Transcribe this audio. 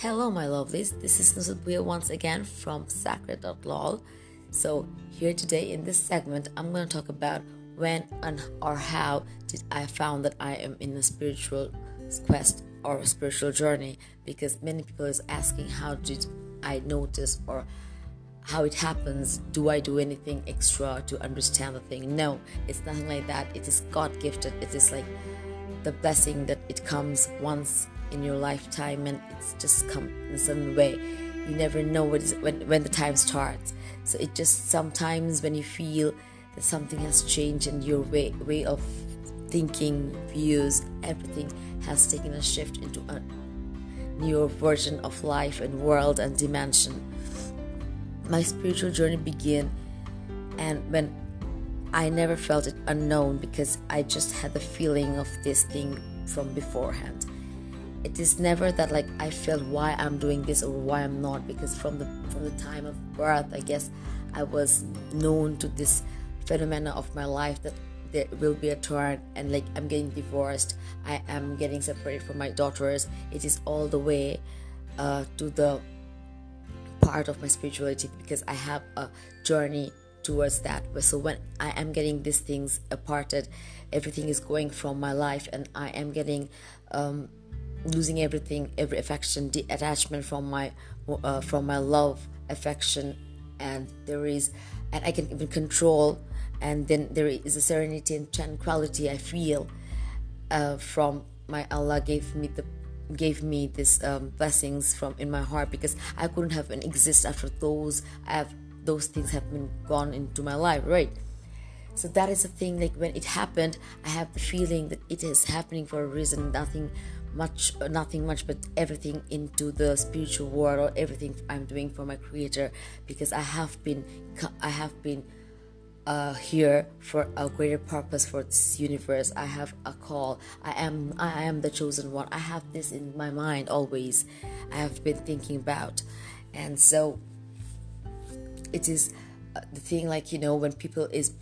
Hello, my lovelies. This is Nusubia once again from Sacred.lol. So, here today in this segment, I'm going to talk about when and or how did I found that I am in a spiritual quest or a spiritual journey? Because many people is asking how did I notice or how it happens? Do i do anything extra to understand the thing? No it's nothing like that. It is god gifted it is like the blessing that it comes once in your lifetime and it's just come in a certain way. You never know what is, when, when the time starts. So it just sometimes when you feel that something has changed and your way way of thinking views everything has taken a shift into a newer version of life and world and dimension. My spiritual journey began and when I never felt it unknown because I just had the feeling of this thing from beforehand. It is never that like I felt why I'm doing this or why I'm not because from the from the time of birth I guess I was known to this phenomena of my life that there will be a turn and like I'm getting divorced, I am getting separated from my daughters. It is all the way uh, to the part of my spirituality because I have a journey towards that. So when I am getting these things aparted, everything is going from my life, and I am getting um, losing everything, every affection, the attachment from my uh, from my love, affection, and there is, and I can even control, and then there is a serenity and tranquility I feel uh, from my Allah gave me the gave me this um, blessings from in my heart because I couldn't have an exist after those have those things have been gone into my life, right? So that is the thing. Like when it happened, I have the feeling that it is happening for a reason. Nothing much, nothing much, but everything into the spiritual world or everything I'm doing for my Creator, because I have been, I have been uh, here for a greater purpose for this universe. I have a call. I am I am the chosen one. I have this in my mind always. I have been thinking about, and so it is uh, the thing. Like you know, when people is